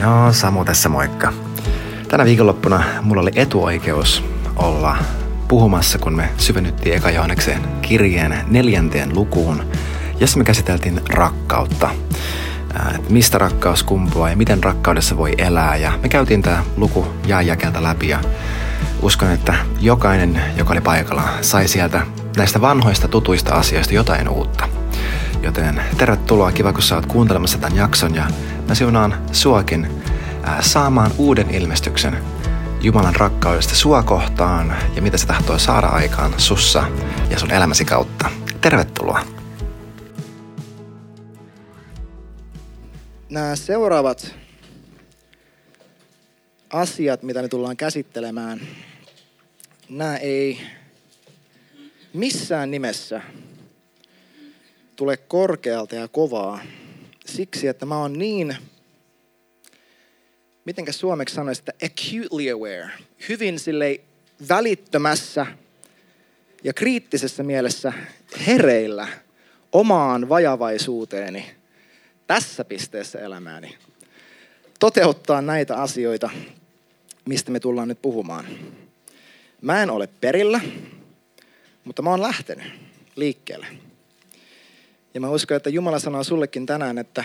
No, Samu tässä moikka. Tänä viikonloppuna mulla oli etuoikeus olla puhumassa, kun me syvennyttiin Eka Johannekseen kirjeen neljänteen lukuun, jossa me käsiteltiin rakkautta. Että mistä rakkaus kumpuaa ja miten rakkaudessa voi elää. Ja me käytiin tämä luku ja jakelta läpi ja uskon, että jokainen, joka oli paikalla, sai sieltä näistä vanhoista tutuista asioista jotain uutta. Joten tervetuloa, kiva kun sä oot kuuntelemassa tämän jakson ja mä siunaan suokin saamaan uuden ilmestyksen Jumalan rakkaudesta sua kohtaan ja mitä se tahtoo saada aikaan sussa ja sun elämäsi kautta. Tervetuloa! Nämä seuraavat asiat, mitä me tullaan käsittelemään, nämä ei missään nimessä tule korkealta ja kovaa siksi, että mä oon niin, mitenkä suomeksi sanoisi, että acutely aware, hyvin sille välittömässä ja kriittisessä mielessä hereillä omaan vajavaisuuteeni tässä pisteessä elämääni. Toteuttaa näitä asioita, mistä me tullaan nyt puhumaan. Mä en ole perillä, mutta mä oon lähtenyt liikkeelle. Ja mä uskon, että Jumala sanoo sullekin tänään, että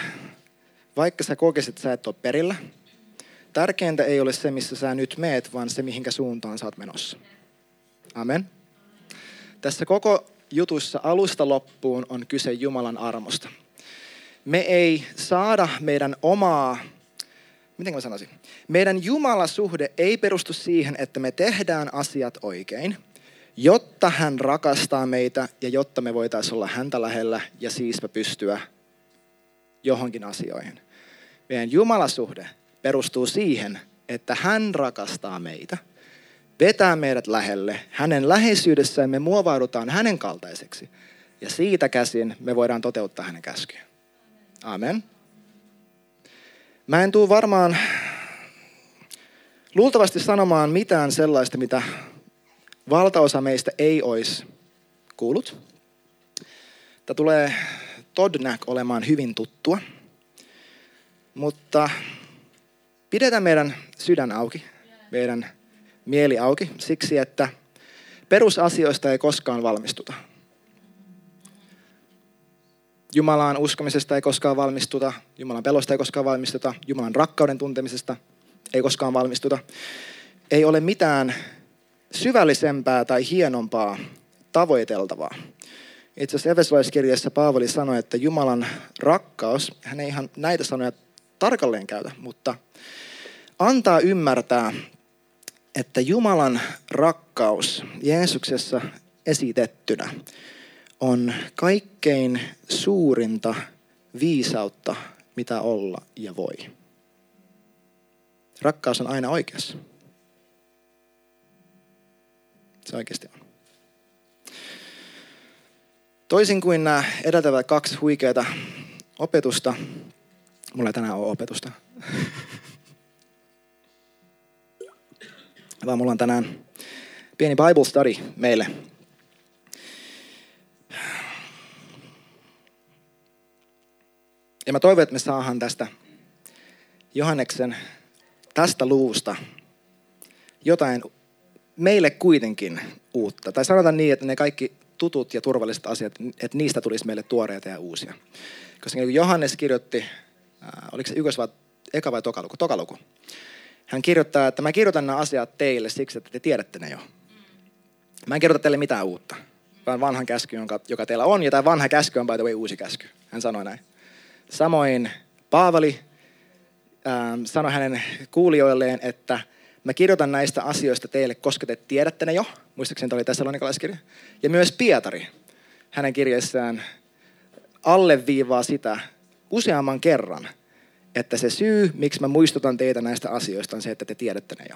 vaikka sä kokisit, että sä et ole perillä, tärkeintä ei ole se, missä sä nyt meet, vaan se, mihinkä suuntaan sä oot menossa. Amen. Tässä koko jutussa alusta loppuun on kyse Jumalan armosta. Me ei saada meidän omaa, miten mä sanoisin, meidän Jumalasuhde ei perustu siihen, että me tehdään asiat oikein – jotta hän rakastaa meitä ja jotta me voitaisiin olla häntä lähellä ja siispä pystyä johonkin asioihin. Meidän Jumalasuhde perustuu siihen, että hän rakastaa meitä, vetää meidät lähelle, hänen läheisyydessään me muovaudutaan hänen kaltaiseksi ja siitä käsin me voidaan toteuttaa hänen käskyä. Amen. Mä en tuu varmaan luultavasti sanomaan mitään sellaista, mitä valtaosa meistä ei olisi kuullut. Tämä tulee todnak olemaan hyvin tuttua, mutta pidetään meidän sydän auki, meidän mieli auki, siksi että perusasioista ei koskaan valmistuta. Jumalaan uskomisesta ei koskaan valmistuta, Jumalan pelosta ei koskaan valmistuta, Jumalan rakkauden tuntemisesta ei koskaan valmistuta. Ei ole mitään syvällisempää tai hienompaa tavoiteltavaa. Itse asiassa Efesolaiskirjassa Paavali sanoi, että Jumalan rakkaus, hän ei ihan näitä sanoja tarkalleen käytä, mutta antaa ymmärtää, että Jumalan rakkaus Jeesuksessa esitettynä on kaikkein suurinta viisautta, mitä olla ja voi. Rakkaus on aina oikeassa. Se oikeasti on. Toisin kuin nämä edeltävät kaksi huikeaa opetusta, mulla ei tänään ole opetusta, vaan mulla on tänään pieni Bible study meille. Ja mä toivon, että me saadaan tästä Johanneksen tästä luvusta jotain meille kuitenkin uutta. Tai sanotaan niin, että ne kaikki tutut ja turvalliset asiat, että niistä tulisi meille tuoreita ja uusia. Koska niin Johannes kirjoitti, äh, oliko se ykkös vai eka vai tokaluku? Tokaluku. Hän kirjoittaa, että mä kirjoitan nämä asiat teille siksi, että te tiedätte ne jo. Mä en kirjoita teille mitään uutta, vaan vanhan käsky, jonka, joka teillä on. Ja tämä vanha käsky on by the way uusi käsky. Hän sanoi näin. Samoin Paavali ähm, sanoi hänen kuulijoilleen, että – Mä kirjoitan näistä asioista teille, koska te tiedätte ne jo. Muistaakseni tämä oli tässä Lonikalaskirja. Ja myös Pietari hänen kirjeessään alleviivaa sitä useamman kerran, että se syy, miksi mä muistutan teitä näistä asioista, on se, että te tiedätte ne jo.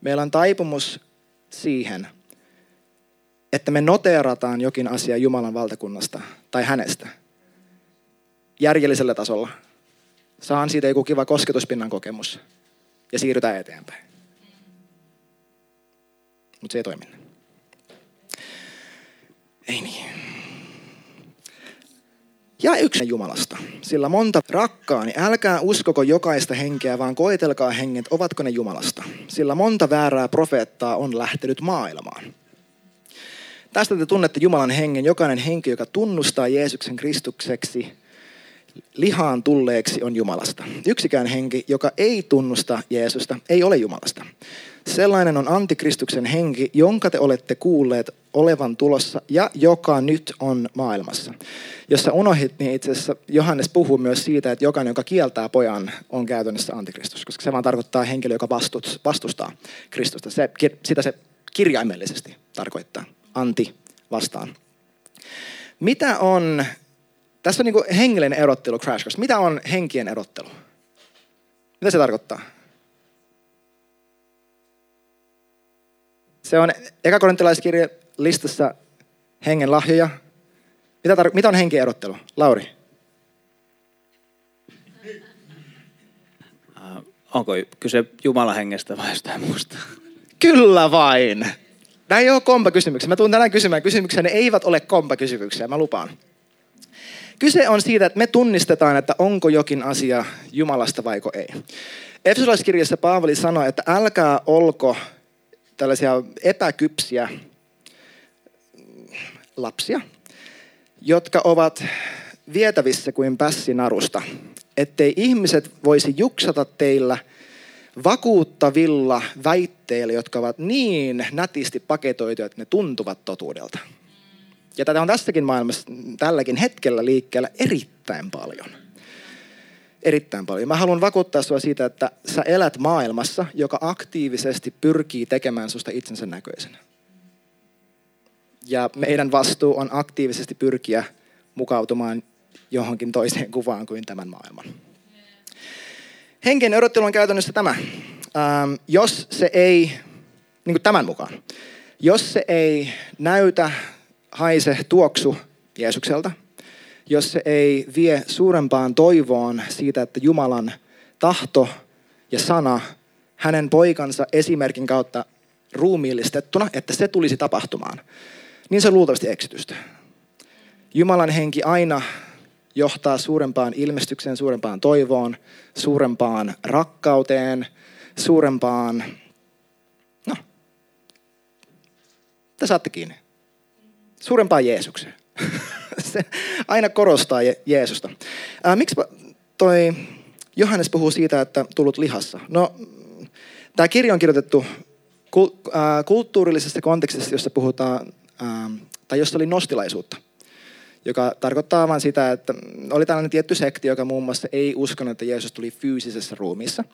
Meillä on taipumus siihen, että me noteerataan jokin asia Jumalan valtakunnasta tai hänestä järjellisellä tasolla. Saan siitä joku kiva kosketuspinnan kokemus ja siirrytään eteenpäin. Mutta se ei toimi. Ei niin. ja yksi Jumalasta. Sillä monta rakkaani, älkää uskoko jokaista henkeä, vaan koetelkaa henget, ovatko ne Jumalasta. Sillä monta väärää profeettaa on lähtenyt maailmaan. Tästä te tunnette Jumalan hengen. Jokainen henki, joka tunnustaa Jeesuksen Kristukseksi, lihaan tulleeksi on Jumalasta. Yksikään henki, joka ei tunnusta Jeesusta, ei ole Jumalasta. Sellainen on antikristuksen henki, jonka te olette kuulleet olevan tulossa ja joka nyt on maailmassa. Jossa unohit, niin itse asiassa Johannes puhuu myös siitä, että jokainen, joka kieltää pojan, on käytännössä antikristus, koska se vaan tarkoittaa henkilö, joka vastustaa Kristusta. Se, sitä se kirjaimellisesti tarkoittaa. Anti vastaan. Mitä on, tässä on niin hengellinen erottelu Crash Course. Mitä on henkien erottelu? Mitä se tarkoittaa? Se on ekakorintilaiskirja listassa hengen lahjoja. Mitä, tar- mitä on henken erottelu? Lauri. Uh, onko kyse Jumalan hengestä vai jostain muusta? Kyllä vain. Nämä ei ole kompa-kysymyksiä. Mä tuun tänään kysymään kysymyksiä. Ne eivät ole kompa-kysymyksiä, mä lupaan. Kyse on siitä, että me tunnistetaan, että onko jokin asia Jumalasta vaiko ei. Efesolaiskirjassa Paavali sanoi, että älkää olko tällaisia epäkypsiä lapsia, jotka ovat vietävissä kuin pässinarusta, ettei ihmiset voisi juksata teillä vakuuttavilla väitteillä, jotka ovat niin nätisti paketoituja, että ne tuntuvat totuudelta. Ja tätä on tässäkin maailmassa tälläkin hetkellä liikkeellä erittäin paljon erittäin paljon. Mä haluan vakuuttaa sinua siitä, että sä elät maailmassa, joka aktiivisesti pyrkii tekemään susta itsensä näköisenä. Ja meidän vastuu on aktiivisesti pyrkiä mukautumaan johonkin toiseen kuvaan kuin tämän maailman. Henken odottelu on käytännössä tämä. Ähm, jos se ei, niin kuin tämän mukaan, jos se ei näytä, haise, tuoksu Jeesukselta – jos se ei vie suurempaan toivoon siitä, että Jumalan tahto ja sana hänen poikansa esimerkin kautta ruumiillistettuna, että se tulisi tapahtumaan, niin se on luultavasti eksitystä. Jumalan henki aina johtaa suurempaan ilmestykseen, suurempaan toivoon, suurempaan rakkauteen, suurempaan, no, te saatte kiinni, suurempaan Jeesukseen. se aina korostaa Jeesusta. Ää, miksi toi Johannes puhuu siitä, että tullut lihassa? No, tämä kirja on kirjoitettu kulttuurillisessa kontekstissa, jossa puhutaan, tai jossa oli nostilaisuutta joka tarkoittaa vain sitä, että oli tällainen tietty sekti, joka muun muassa ei uskonut, että Jeesus tuli fyysisessä ruumiissa.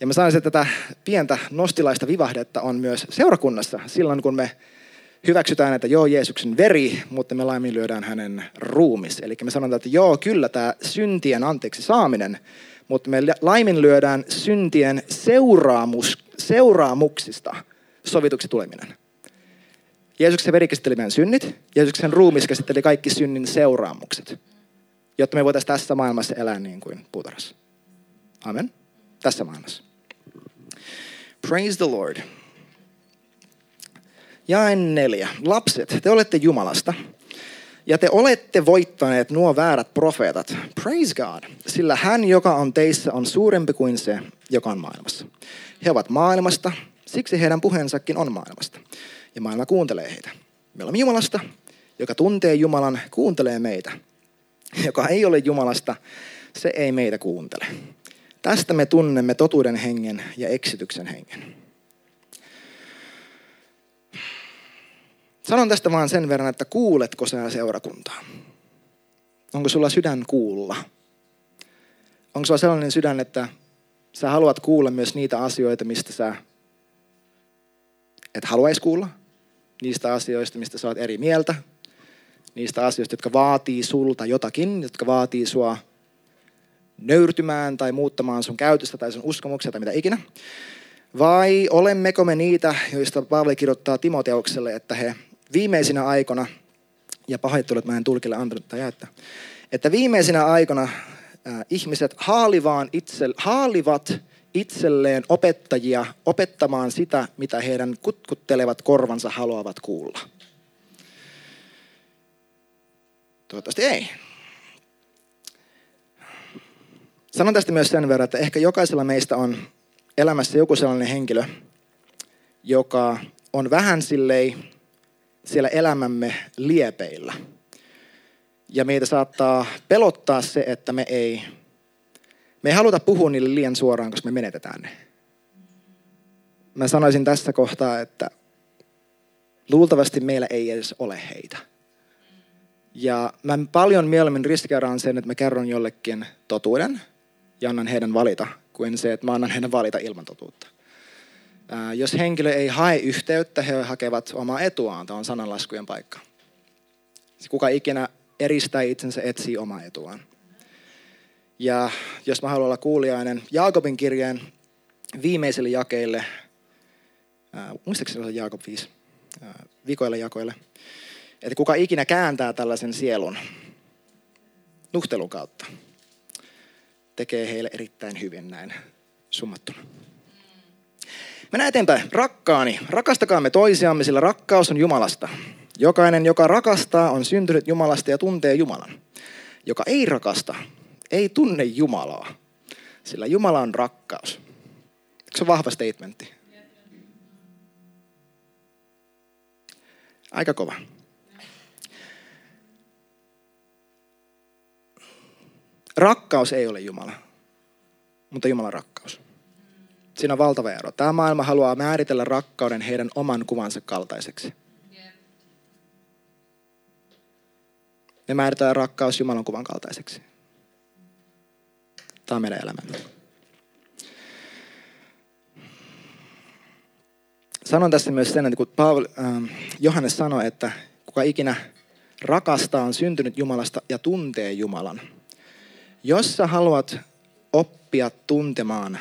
Ja mä sanoisin, että tätä pientä nostilaista vivahdetta on myös seurakunnassa silloin, kun me hyväksytään, että joo, Jeesuksen veri, mutta me laiminlyödään hänen ruumis. Eli me sanotaan, että joo, kyllä tämä syntien anteeksi saaminen, mutta me laiminlyödään syntien seuraamus, seuraamuksista sovituksi tuleminen. Jeesuksen veri käsitteli meidän synnit, Jeesuksen ruumis käsitteli kaikki synnin seuraamukset, jotta me voitaisiin tässä maailmassa elää niin kuin puutarhassa. Amen. Tässä maailmassa. Praise the Lord. Jaen neljä. Lapset, te olette Jumalasta. Ja te olette voittaneet nuo väärät profeetat. Praise God. Sillä hän, joka on teissä, on suurempi kuin se, joka on maailmassa. He ovat maailmasta, siksi heidän puheensakin on maailmasta. Ja maailma kuuntelee heitä. Me olemme Jumalasta, joka tuntee Jumalan, kuuntelee meitä. Joka ei ole Jumalasta, se ei meitä kuuntele. Tästä me tunnemme totuuden hengen ja eksityksen hengen. Sanon tästä vaan sen verran, että kuuletko sä seurakuntaa? Onko sulla sydän kuulla? Onko sulla sellainen sydän, että sä haluat kuulla myös niitä asioita, mistä sä et haluaisi kuulla? Niistä asioista, mistä sä oot eri mieltä? Niistä asioista, jotka vaatii sulta jotakin, jotka vaatii sua nöyrtymään tai muuttamaan sun käytöstä tai sun uskomuksia tai mitä ikinä? Vai olemmeko me niitä, joista Paavali kirjoittaa Timoteukselle, että he viimeisinä aikoina, ja pahoittelut mä en tulkille antanut tätä jaetta, että viimeisinä aikoina äh, ihmiset haalivaan itse, haalivat itselleen opettajia opettamaan sitä, mitä heidän kutkuttelevat korvansa haluavat kuulla. Toivottavasti ei. Sanon tästä myös sen verran, että ehkä jokaisella meistä on elämässä joku sellainen henkilö, joka on vähän sillei siellä elämämme liepeillä. Ja meitä saattaa pelottaa se, että me ei, me ei haluta puhua niille liian suoraan, koska me menetetään ne. Mä sanoisin tässä kohtaa, että luultavasti meillä ei edes ole heitä. Ja mä paljon mieluummin riskeeraan sen, että mä kerron jollekin totuuden ja annan heidän valita, kuin se, että mä annan heidän valita ilman totuutta. Jos henkilö ei hae yhteyttä, he hakevat omaa etuaan. Tämä on sananlaskujen paikka. Kuka ikinä eristää itsensä, etsii omaa etuaan. Ja jos mä haluan olla kuulijainen, Jaakobin kirjeen viimeiselle jakeille, muistaakseni se on Jaakob 5, ää, vikoille jakoille, että kuka ikinä kääntää tällaisen sielun nuhtelun kautta, tekee heille erittäin hyvin näin summattuna. Mennään eteenpäin. Rakkaani, rakastakaamme toisiamme, sillä rakkaus on Jumalasta. Jokainen, joka rakastaa, on syntynyt Jumalasta ja tuntee Jumalan. Joka ei rakasta, ei tunne Jumalaa, sillä Jumala on rakkaus. Se on vahva statementti? Aika kova. Rakkaus ei ole Jumala, mutta Jumalan rakkaus. Siinä on valtava ero. Tämä maailma haluaa määritellä rakkauden heidän oman kuvansa kaltaiseksi. Me määritellään rakkaus Jumalan kuvan kaltaiseksi. Tämä on meidän elämämme. Sanon tässä myös sen, että kun Paul, äh, Johannes sanoi, että kuka ikinä rakastaa on syntynyt Jumalasta ja tuntee Jumalan. Jos sä haluat oppia tuntemaan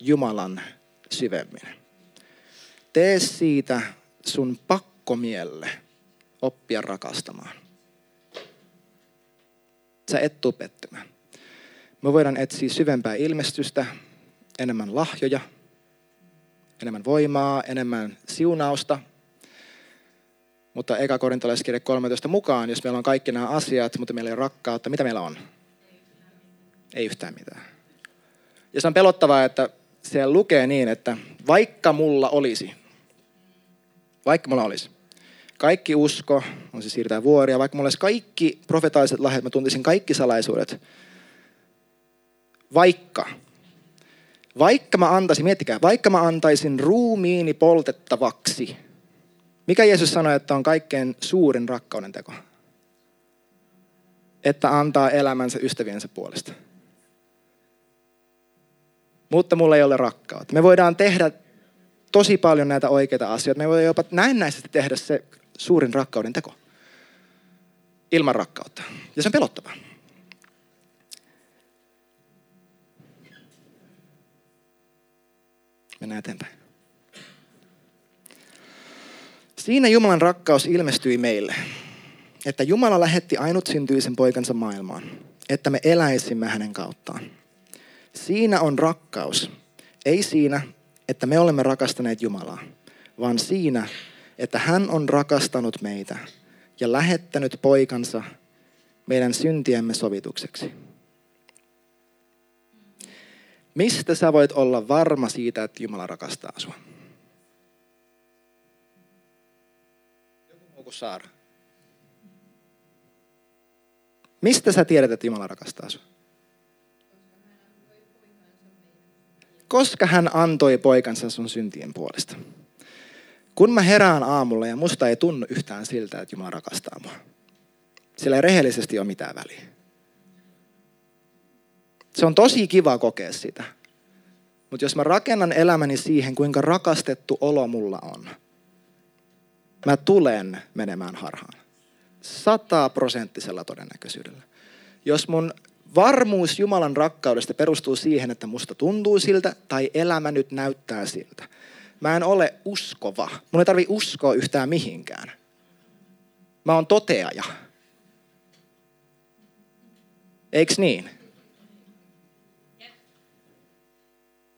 Jumalan syvemmin, tee siitä sun pakkomielle oppia rakastamaan. Sä et tuu pettymään. Me voidaan etsiä syvempää ilmestystä, enemmän lahjoja, enemmän voimaa, enemmän siunausta. Mutta eka korintolaiskirja 13 mukaan, jos meillä on kaikki nämä asiat, mutta meillä ei ole rakkautta, mitä meillä on? Ei yhtään mitään. Ja se on pelottavaa, että siellä lukee niin, että vaikka mulla olisi, vaikka mulla olisi, kaikki usko, on se siirtää vuoria, vaikka mulla olisi kaikki profetaaliset lahjat, mä tuntisin kaikki salaisuudet, vaikka, vaikka mä antaisin, miettikää, vaikka mä antaisin ruumiini poltettavaksi, mikä Jeesus sanoi, että on kaikkein suurin rakkauden teko? Että antaa elämänsä ystäviensä puolesta mutta mulla ei ole rakkautta. Me voidaan tehdä tosi paljon näitä oikeita asioita. Me voidaan jopa näennäisesti tehdä se suurin rakkauden teko ilman rakkautta. Ja se on pelottavaa. Mennään eteenpäin. Siinä Jumalan rakkaus ilmestyi meille, että Jumala lähetti ainut syntyisen poikansa maailmaan, että me eläisimme hänen kauttaan. Siinä on rakkaus. Ei siinä, että me olemme rakastaneet Jumalaa, vaan siinä, että hän on rakastanut meitä ja lähettänyt poikansa meidän syntiemme sovitukseksi. Mistä sä voit olla varma siitä, että Jumala rakastaa sinua? Joku Saara. Mistä sä tiedät, että Jumala rakastaa sinua? Koska hän antoi poikansa sun syntien puolesta. Kun mä herään aamulla ja musta ei tunnu yhtään siltä, että Jumala rakastaa mua. Sillä ei rehellisesti ole mitään väliä. Se on tosi kiva kokea sitä. Mutta jos mä rakennan elämäni siihen, kuinka rakastettu olo mulla on, mä tulen menemään harhaan. Sataprosenttisella todennäköisyydellä. Jos mun varmuus Jumalan rakkaudesta perustuu siihen, että musta tuntuu siltä tai elämä nyt näyttää siltä. Mä en ole uskova. Mun ei tarvi uskoa yhtään mihinkään. Mä oon toteaja. Eiks niin?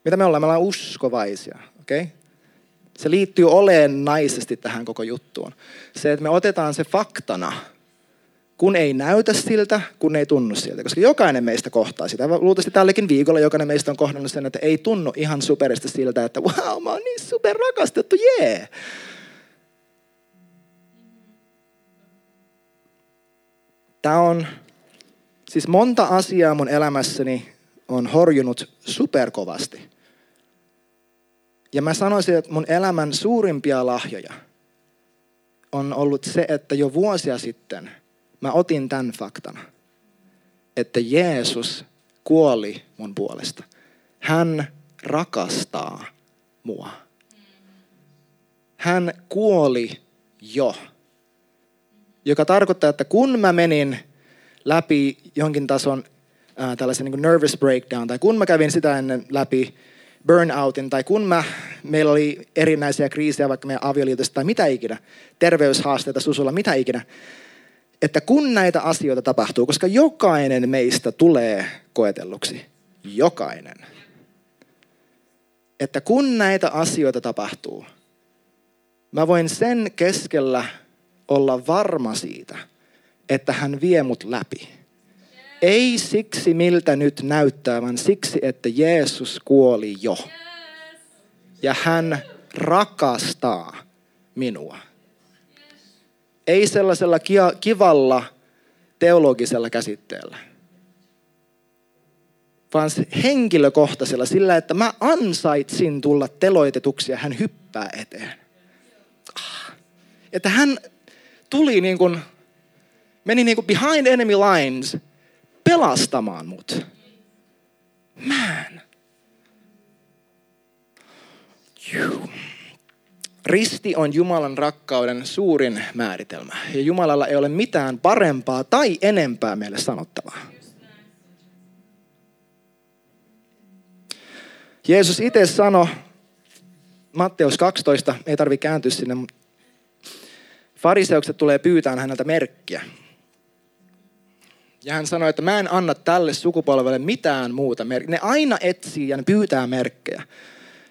Mitä me ollaan? Me ollaan uskovaisia, okei? Okay? Se liittyy olennaisesti tähän koko juttuun. Se, että me otetaan se faktana, kun ei näytä siltä, kun ei tunnu siltä. Koska jokainen meistä kohtaa sitä. Luultavasti tälläkin viikolla jokainen meistä on kohdannut sen, että ei tunnu ihan superista siltä, että wow, mä oon niin super rakastettu, jee. Yeah. Tämä on, siis monta asiaa mun elämässäni on horjunut superkovasti. Ja mä sanoisin, että mun elämän suurimpia lahjoja on ollut se, että jo vuosia sitten mä otin tämän faktan, että Jeesus kuoli mun puolesta. Hän rakastaa mua. Hän kuoli jo. Joka tarkoittaa, että kun mä menin läpi jonkin tason äh, tällaisen niin nervous breakdown, tai kun mä kävin sitä ennen läpi burnoutin, tai kun mä, meillä oli erinäisiä kriisejä vaikka meidän avioliitosta tai mitä ikinä, terveyshaasteita susulla, mitä ikinä, että kun näitä asioita tapahtuu, koska jokainen meistä tulee koetelluksi, jokainen, että kun näitä asioita tapahtuu, mä voin sen keskellä olla varma siitä, että hän vie mut läpi. Ei siksi, miltä nyt näyttää, vaan siksi, että Jeesus kuoli jo. Ja hän rakastaa minua. Ei sellaisella kivalla teologisella käsitteellä, vaan henkilökohtaisella sillä, että mä ansaitsin tulla teloitetuksi ja hän hyppää eteen. Ah. Että hän tuli niin kuin, meni niin kuin behind enemy lines pelastamaan mut. Man. Juh. Risti on Jumalan rakkauden suurin määritelmä. Ja Jumalalla ei ole mitään parempaa tai enempää meille sanottavaa. Jeesus itse sanoi, Matteus 12, ei tarvi kääntyä sinne, fariseukset tulee pyytämään häneltä merkkiä. Ja hän sanoi, että mä en anna tälle sukupolvelle mitään muuta merkkiä. Ne aina etsii ja ne pyytää merkkejä.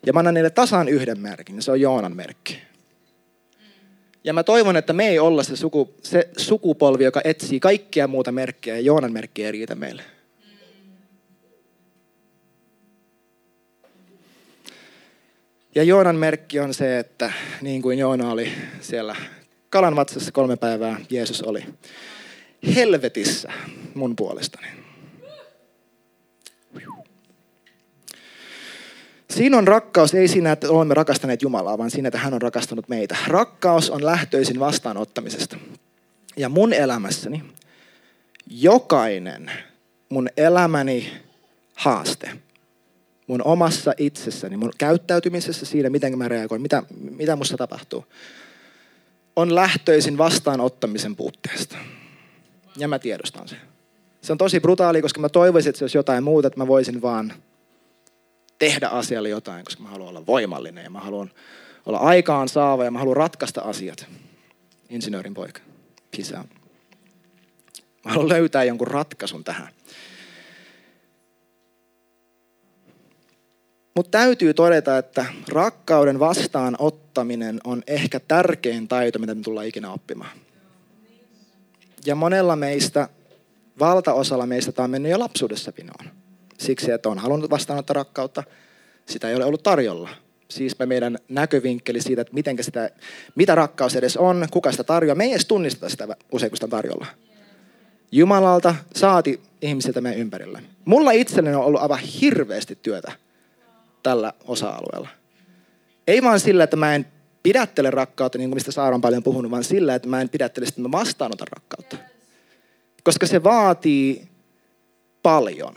Ja mä annan niille tasan yhden merkin, se on Joonan merkki. Ja mä toivon, että me ei olla se, suku, se sukupolvi, joka etsii kaikkia muuta merkkejä, ja Joonan merkki ei riitä meille. Ja Joonan merkki on se, että niin kuin Joona oli siellä kalan vatsassa kolme päivää, Jeesus oli helvetissä mun puolestani. Siinä on rakkaus ei siinä, että olemme rakastaneet Jumalaa, vaan siinä, että hän on rakastanut meitä. Rakkaus on lähtöisin vastaanottamisesta. Ja mun elämässäni jokainen mun elämäni haaste, mun omassa itsessäni, mun käyttäytymisessä siinä, miten mä reagoin, mitä, mitä musta tapahtuu, on lähtöisin vastaanottamisen puutteesta. Ja mä tiedostan sen. Se on tosi brutaali, koska mä toivoisin, että se olisi jotain muuta, että mä voisin vaan tehdä asialle jotain, koska mä haluan olla voimallinen ja mä haluan olla aikaan saava ja mä haluan ratkaista asiat. Insinöörin poika. Out. Mä haluan löytää jonkun ratkaisun tähän. Mutta täytyy todeta, että rakkauden vastaanottaminen on ehkä tärkein taito, mitä me tullaan ikinä oppimaan. Ja monella meistä, valtaosalla meistä tämä on mennyt jo lapsuudessa pinoon. Siksi, että on halunnut vastaanottaa rakkautta, sitä ei ole ollut tarjolla. Siispä meidän näkövinkkeli siitä, että mitenkä sitä, mitä rakkaus edes on, kuka sitä tarjoaa. Me ei edes tunnisteta sitä usein, kun sitä tarjolla. Jumalalta saati ihmisiltä meidän ympärillä. Mulla itselleni on ollut aivan hirveästi työtä tällä osa-alueella. Ei vaan sillä, että mä en pidättele rakkautta, niin kuin mistä Saara on paljon puhunut, vaan sillä, että mä en pidättele sitä, että mä vastaanotan rakkautta. Koska se vaatii paljon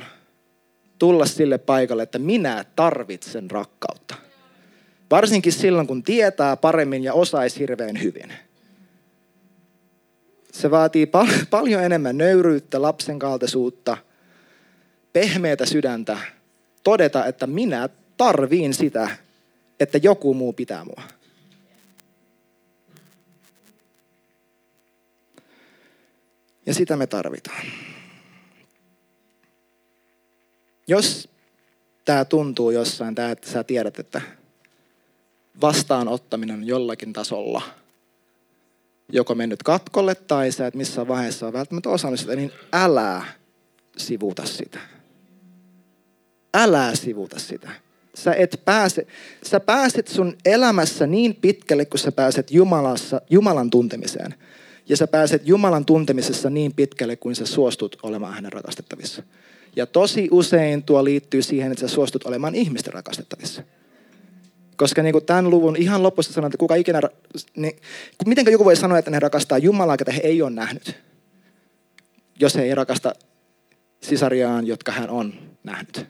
tulla sille paikalle, että minä tarvitsen rakkautta. Varsinkin silloin, kun tietää paremmin ja osaisi hirveän hyvin. Se vaatii pal- paljon enemmän nöyryyttä, lapsen kaltaisuutta, pehmeätä sydäntä, todeta, että minä tarviin sitä, että joku muu pitää mua. Ja sitä me tarvitaan. Jos tämä tuntuu jossain, tämä, että sä tiedät, että vastaanottaminen on jollakin tasolla joko mennyt katkolle tai sä et missään vaiheessa ole välttämättä osannut sitä, niin älä sivuta sitä. Älä sivuta sitä. Sä et pääse, sä pääset sun elämässä niin pitkälle, kun sä pääset Jumalassa, Jumalan tuntemiseen. Ja sä pääset Jumalan tuntemisessa niin pitkälle, kuin sä suostut olemaan hänen rakastettavissa. Ja tosi usein tuo liittyy siihen, että sä suostut olemaan ihmisten rakastettavissa. Koska niin kuin tämän luvun ihan lopussa sanotaan, että kuka ikinä, niin, miten joku voi sanoa, että ne rakastaa Jumalaa, ketä he ei ole nähnyt, jos he ei rakasta sisariaan, jotka hän on nähnyt.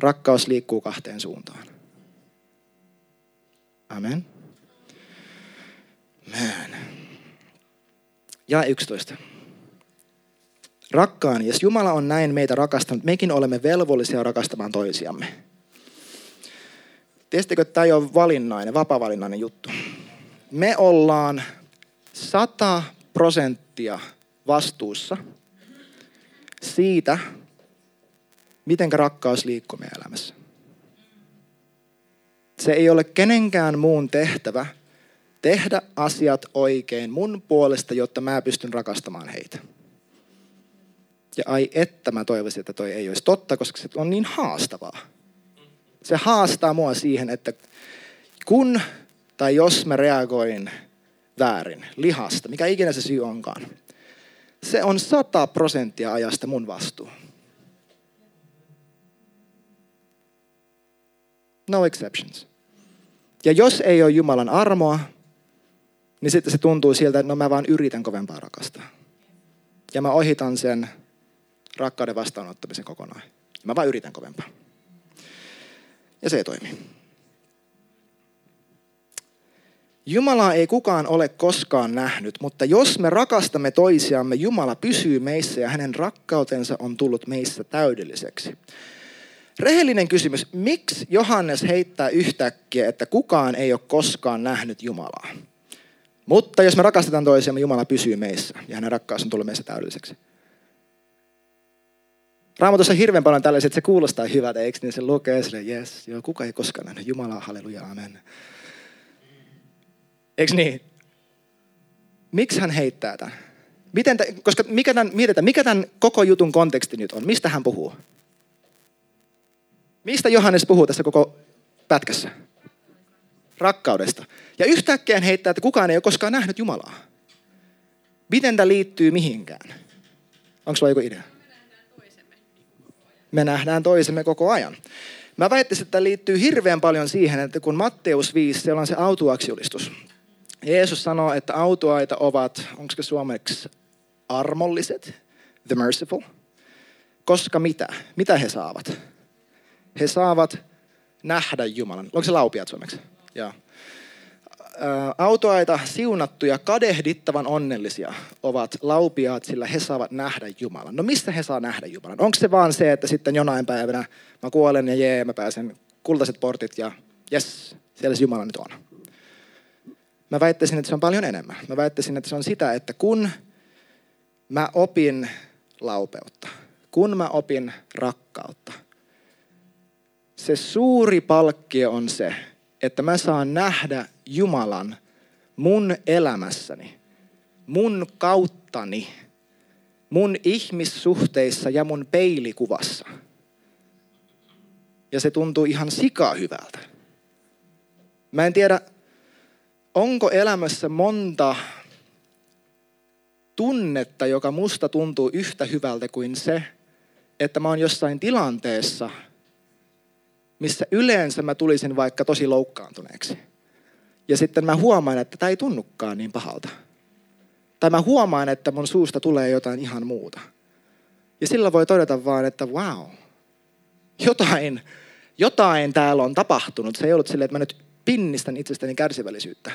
Rakkaus liikkuu kahteen suuntaan. Amen. Amen. Ja 11. Rakkaan, jos Jumala on näin meitä rakastanut, mekin olemme velvollisia rakastamaan toisiamme. Tiesittekö, että tämä ei ole valinnainen, vapaa-valinnainen juttu. Me ollaan sata prosenttia vastuussa siitä, miten rakkaus liikkuu meidän elämässä. Se ei ole kenenkään muun tehtävä tehdä asiat oikein mun puolesta, jotta mä pystyn rakastamaan heitä. Ja ai että mä toivoisin, että toi ei olisi totta, koska se on niin haastavaa. Se haastaa mua siihen, että kun tai jos mä reagoin väärin lihasta, mikä ikinä se syy onkaan, se on sata prosenttia ajasta mun vastuu. No exceptions. Ja jos ei ole Jumalan armoa, niin sitten se tuntuu siltä, että no mä vaan yritän kovempaa rakastaa. Ja mä ohitan sen rakkauden vastaanottamisen kokonaan. Mä vaan yritän kovempaa. Ja se ei toimi. Jumalaa ei kukaan ole koskaan nähnyt, mutta jos me rakastamme toisiamme, Jumala pysyy meissä ja hänen rakkautensa on tullut meissä täydelliseksi. Rehellinen kysymys, miksi Johannes heittää yhtäkkiä, että kukaan ei ole koskaan nähnyt Jumalaa? Mutta jos me rakastetaan toisiamme, Jumala pysyy meissä ja hänen rakkaus on tullut meissä täydelliseksi. Raamatussa on hirveän paljon tällaisia, että se kuulostaa hyvältä, eikö niin se lukee sille, yes, joo, kuka ei koskaan nähnyt, Jumala, halleluja, amen. Eikö niin? Miksi hän heittää tämän? Miten t- koska mikä tämän, mietitään, mikä tämän koko jutun konteksti nyt on? Mistä hän puhuu? Mistä Johannes puhuu tässä koko pätkässä? Rakkaudesta. Ja yhtäkkiä hän heittää, että kukaan ei ole koskaan nähnyt Jumalaa. Miten tämä liittyy mihinkään? Onko sulla joku idea? Me nähdään toisemme koko ajan. Mä väittäisin, että tämä liittyy hirveän paljon siihen, että kun Matteus 5, siellä on se autuaksiulistus. Jeesus sanoo, että autuaita ovat, onko se suomeksi armolliset, the merciful. Koska mitä? Mitä he saavat? He saavat nähdä Jumalan. Onko se laupiat suomeksi? Joo. Autoaita siunattuja, kadehdittavan onnellisia ovat laupiaat, sillä he saavat nähdä Jumalan. No mistä he saa nähdä Jumalan? Onko se vaan se, että sitten jonain päivänä mä kuolen ja jee, mä pääsen kultaiset portit ja jes, siellä se Jumala nyt on. Mä väittäisin, että se on paljon enemmän. Mä väittäisin, että se on sitä, että kun mä opin laupeutta, kun mä opin rakkautta, se suuri palkkio on se, että mä saan nähdä Jumalan mun elämässäni, mun kauttani, mun ihmissuhteissa ja mun peilikuvassa. Ja se tuntuu ihan sikaa hyvältä. Mä en tiedä, onko elämässä monta tunnetta, joka musta tuntuu yhtä hyvältä kuin se, että mä oon jossain tilanteessa, missä yleensä mä tulisin vaikka tosi loukkaantuneeksi. Ja sitten mä huomaan, että tämä ei tunnukaan niin pahalta. Tai mä huomaan, että mun suusta tulee jotain ihan muuta. Ja sillä voi todeta vaan, että wow, jotain, jotain täällä on tapahtunut. Se ei ollut silleen, että mä nyt pinnistän itsestäni kärsivällisyyttä.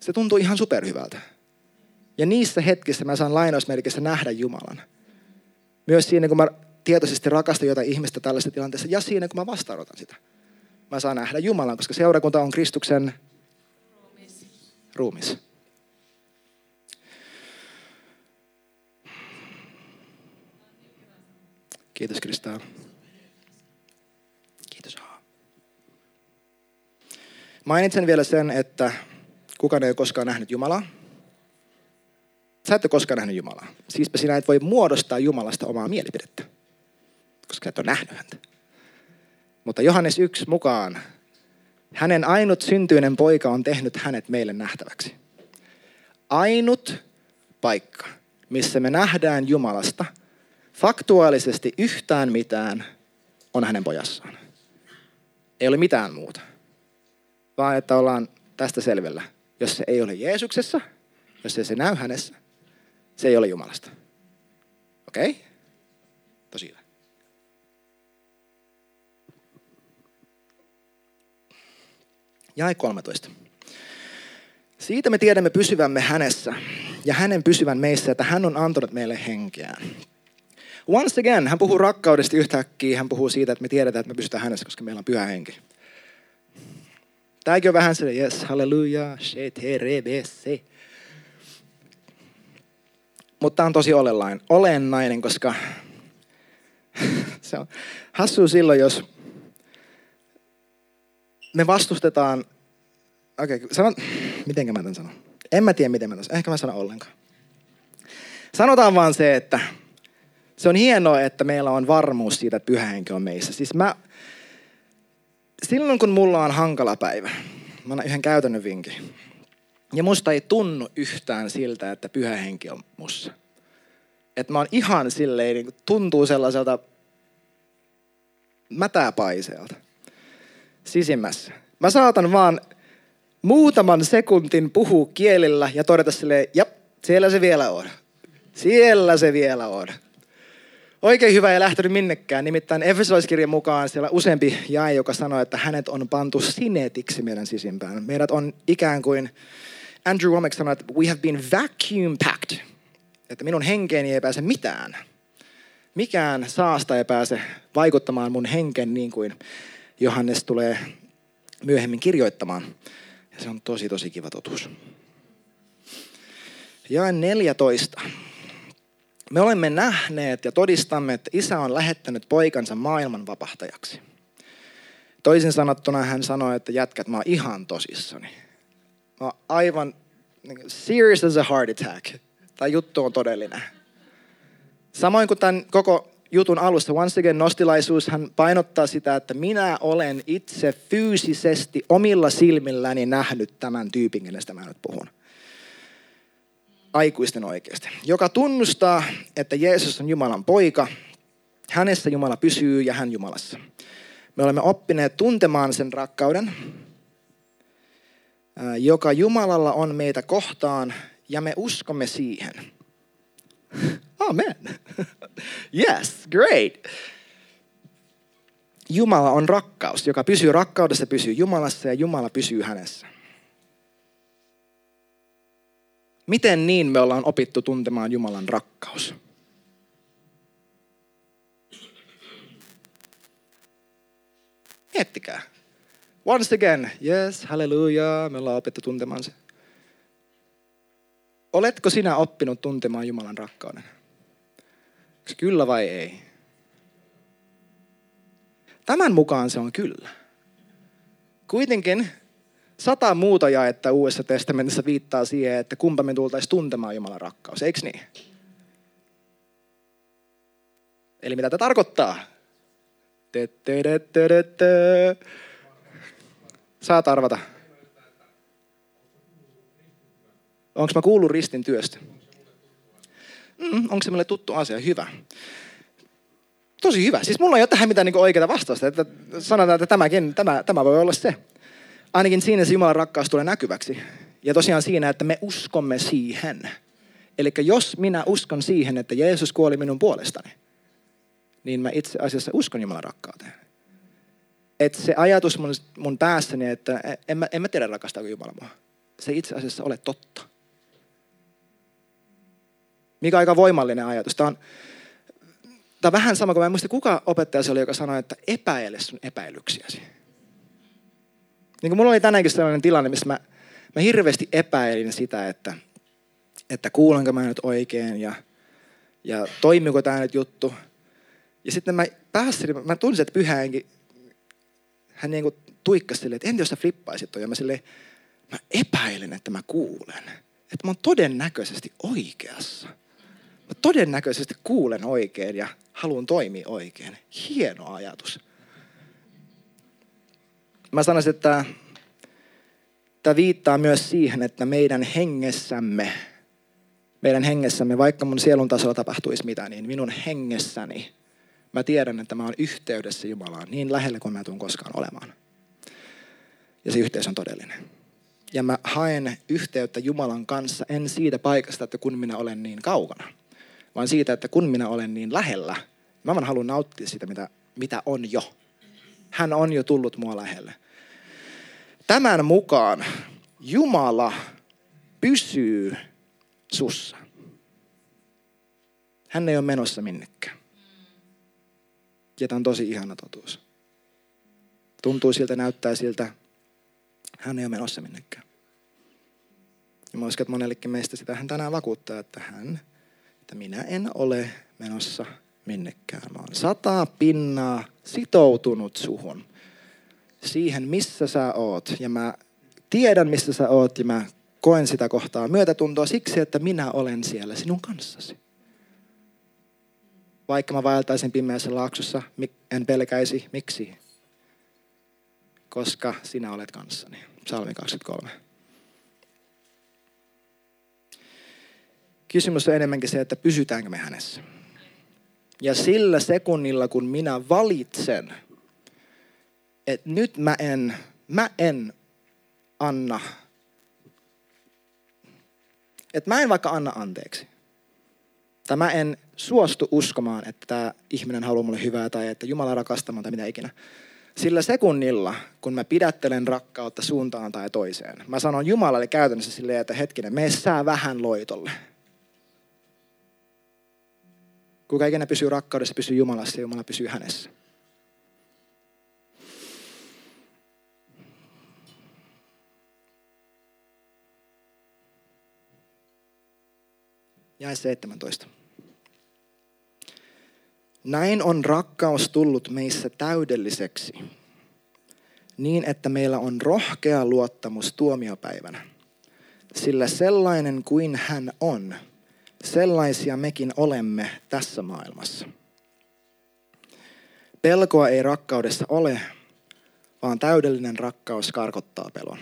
Se tuntuu ihan superhyvältä. Ja niissä hetkissä mä saan lainausmerkissä nähdä Jumalan. Myös siinä, kun mä tietoisesti rakastan jotain ihmistä tällaisessa tilanteessa ja siinä, kun mä vastaanotan sitä. Mä saan nähdä Jumalan, koska seurakunta on Kristuksen ruumis. Kiitos Krista. Kiitos. Mainitsen vielä sen, että kukaan ei ole koskaan nähnyt Jumalaa. Sä et ole koskaan nähnyt Jumalaa. Siispä sinä et voi muodostaa Jumalasta omaa mielipidettä, koska et ole nähnyt häntä. Mutta Johannes 1 mukaan hänen ainut syntyinen poika on tehnyt hänet meille nähtäväksi. Ainut paikka, missä me nähdään Jumalasta faktuaalisesti yhtään mitään, on hänen pojassaan. Ei ole mitään muuta, vaan että ollaan tästä selvellä. Jos se ei ole Jeesuksessa, jos ei se näy hänessä, se ei ole Jumalasta. Okei? Okay? Tosi hyvä. Jae 13. Siitä me tiedämme pysyvämme hänessä ja hänen pysyvän meissä, että hän on antanut meille henkeään. Once again, hän puhuu rakkaudesta yhtäkkiä, hän puhuu siitä, että me tiedetään, että me pysytään hänessä, koska meillä on pyhä henki. Tämäkin on vähän se, yes, halleluja, se. Mutta tämä on tosi olennainen, olennainen koska se on hassua silloin, jos me vastustetaan, okei, okay, sanon, miten mä tämän sanon? En mä tiedä, miten mä tämän Ehkä mä sanon ollenkaan. Sanotaan vaan se, että se on hienoa, että meillä on varmuus siitä, että pyhä henki on meissä. Siis mä, silloin kun mulla on hankala päivä, mä annan yhden käytännön vinkin. Ja musta ei tunnu yhtään siltä, että pyhä henki on mussa. Että mä oon ihan silleen, niin tuntuu sellaiselta mätäpaiseelta sisimmässä. Mä saatan vaan muutaman sekuntin puhua kielillä ja todeta silleen, jap, siellä se vielä on. Siellä se vielä on. Oikein hyvä ja lähtenyt minnekään. Nimittäin Efesolaiskirjan mukaan siellä useampi jae, joka sanoo, että hänet on pantu sinetiksi meidän sisimpään. Meidät on ikään kuin, Andrew Womack sanoi, että we have been vacuum packed. Että minun henkeeni ei pääse mitään. Mikään saasta ei pääse vaikuttamaan mun henken niin kuin Johannes tulee myöhemmin kirjoittamaan. Ja se on tosi, tosi kiva totuus. Jae 14. Me olemme nähneet ja todistamme, että isä on lähettänyt poikansa maailman vapahtajaksi. Toisin sanottuna hän sanoi, että jätkät, mä oon ihan tosissani. Mä oon aivan niin serious as a heart attack. Tämä juttu on todellinen. Samoin kuin tämän koko jutun alussa, once again, nostilaisuus, hän painottaa sitä, että minä olen itse fyysisesti omilla silmilläni nähnyt tämän tyypin, kenestä mä nyt puhun aikuisten oikeasti, joka tunnustaa, että Jeesus on Jumalan poika, hänessä Jumala pysyy ja hän Jumalassa. Me olemme oppineet tuntemaan sen rakkauden, joka Jumalalla on meitä kohtaan ja me uskomme siihen. Amen. Yes, great. Jumala on rakkaus, joka pysyy rakkaudessa, pysyy Jumalassa ja Jumala pysyy hänessä. Miten niin me ollaan opittu tuntemaan Jumalan rakkaus? Miettikää. Once again, yes, halleluja, me ollaan opittu tuntemaan se. Oletko sinä oppinut tuntemaan Jumalan rakkauden? Kyllä vai ei? Tämän mukaan se on kyllä. Kuitenkin Sata muuta jaetta Uudessa testamentissa viittaa siihen, että kumpa me tultaisiin tuntemaan Jumalan rakkaus, eikö niin? Eli mitä tämä tarkoittaa? Saat arvata. Onko mä kuullut ristin työstä? Mm, onko se meille tuttu asia? Hyvä. Tosi hyvä. Siis mulla ei ole tähän mitään niin oikeaa vastausta. Että sanotaan, että tämäkin, tämä, tämä voi olla se ainakin siinä se Jumalan rakkaus tulee näkyväksi. Ja tosiaan siinä, että me uskomme siihen. Eli jos minä uskon siihen, että Jeesus kuoli minun puolestani, niin mä itse asiassa uskon Jumalan rakkauteen. Että se ajatus mun, mun päässäni, että en mä, en mä tiedä rakastaako Jumala mua. Se itse asiassa ole totta. Mikä aika voimallinen ajatus. Tämä on, tämä on vähän sama kuin mä en muista kuka opettaja se oli, joka sanoi, että epäile sun epäilyksiäsi. Niin kuin mulla oli tänäänkin sellainen tilanne, missä mä, mä hirveästi epäilin sitä, että, että kuulenko mä nyt oikein ja, ja toimiko tämä nyt juttu. Ja sitten mä pääsin, mä tunsin, että pyhäänkin, hän niin kuin tuikkasi silleen, että entä jos sä flippaisit toi? Ja mä silleen, mä epäilen, että mä kuulen. Että mä oon todennäköisesti oikeassa. Mä todennäköisesti kuulen oikein ja haluan toimia oikein. Hieno ajatus. Mä sanoisin, että tämä viittaa myös siihen, että meidän hengessämme, meidän hengessämme, vaikka mun sielun tasolla tapahtuisi mitä, niin minun hengessäni mä tiedän, että mä oon yhteydessä Jumalaan niin lähelle kuin mä tuun koskaan olemaan. Ja se yhteys on todellinen. Ja mä haen yhteyttä Jumalan kanssa en siitä paikasta, että kun minä olen niin kaukana, vaan siitä, että kun minä olen niin lähellä, mä vaan haluan nauttia sitä, mitä, mitä on jo. Hän on jo tullut mua lähelle. Tämän mukaan Jumala pysyy sussa. Hän ei ole menossa minnekään. Ja tämä on tosi ihana totuus. Tuntuu siltä, näyttää siltä. Hän ei ole menossa minnekään. Ja mä uskon, että monellekin meistä sitä hän tänään vakuuttaa, että hän, että minä en ole menossa minnekään. Mä oon sata pinnaa sitoutunut suhun. Siihen, missä sä oot. Ja mä tiedän, missä sä oot ja mä koen sitä kohtaa myötätuntoa siksi, että minä olen siellä sinun kanssasi. Vaikka mä vaeltaisin pimeässä laaksossa, en pelkäisi. Miksi? Koska sinä olet kanssani. Psalmi 23. Kysymys on enemmänkin se, että pysytäänkö me hänessä. Ja sillä sekunnilla, kun minä valitsen, että nyt mä en, mä en anna, että mä en vaikka anna anteeksi. Tai mä en suostu uskomaan, että tämä ihminen haluaa mulle hyvää tai että Jumala rakastamaan tai mitä ikinä. Sillä sekunnilla, kun mä pidättelen rakkautta suuntaan tai toiseen, mä sanon Jumalalle käytännössä silleen, että hetkinen, me sää vähän loitolle. Kuka ikinä pysyy rakkaudessa, pysyy Jumalassa ja Jumala pysyy hänessä. Jäi 17. Näin on rakkaus tullut meissä täydelliseksi, niin että meillä on rohkea luottamus tuomiopäivänä. Sillä sellainen kuin hän on, sellaisia mekin olemme tässä maailmassa. Pelkoa ei rakkaudessa ole, vaan täydellinen rakkaus karkottaa pelon.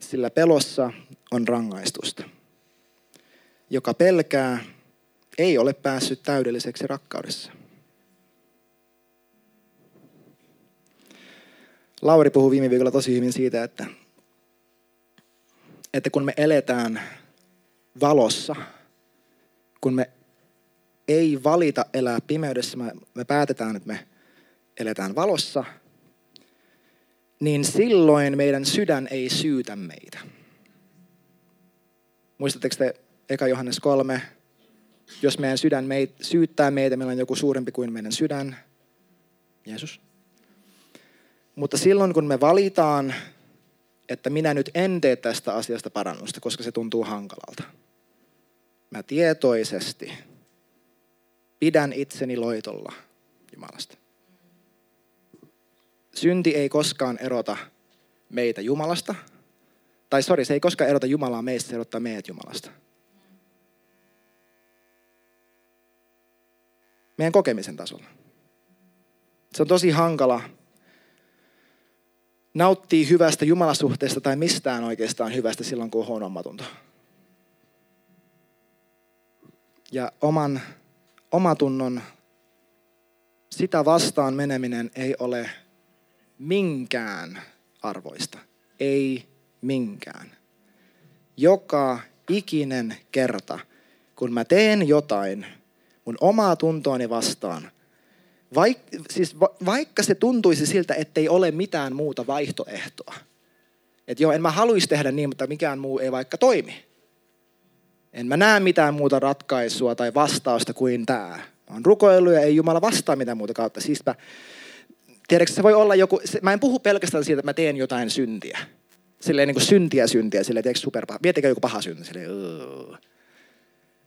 Sillä pelossa on rangaistusta. Joka pelkää, ei ole päässyt täydelliseksi rakkaudessa. Lauri puhui viime viikolla tosi hyvin siitä, että, että kun me eletään valossa, kun me ei valita elää pimeydessä, me, me päätetään, että me eletään valossa, niin silloin meidän sydän ei syytä meitä. Muistatteko te Eka Johannes 3, jos meidän sydän meit, syyttää meitä, meillä on joku suurempi kuin meidän sydän, Jeesus. Mutta silloin kun me valitaan, että minä nyt en tee tästä asiasta parannusta, koska se tuntuu hankalalta. Mä tietoisesti pidän itseni loitolla Jumalasta. Synti ei koskaan erota meitä Jumalasta. Tai sori, se ei koskaan erota Jumalaa meistä, se erottaa meidät Jumalasta. meidän kokemisen tasolla. Se on tosi hankala nauttia hyvästä jumalasuhteesta tai mistään oikeastaan hyvästä silloin, kun on huono omatunto. Ja oman omatunnon sitä vastaan meneminen ei ole minkään arvoista. Ei minkään. Joka ikinen kerta, kun mä teen jotain, mun omaa tuntoani vastaan. Vaik, siis va, vaikka se tuntuisi siltä, ettei ole mitään muuta vaihtoehtoa. Että joo, en mä haluaisi tehdä niin, mutta mikään muu ei vaikka toimi. En mä näe mitään muuta ratkaisua tai vastausta kuin tämä. Mä oon rukoillut ja ei Jumala vastaa mitään muuta kautta. Siis mä, tiedätkö, se voi olla joku, se, mä en puhu pelkästään siitä, että mä teen jotain syntiä. Silleen niin kuin syntiä syntiä, silleen tiedätkö, superpaha. Miettikää joku paha synti, silleen,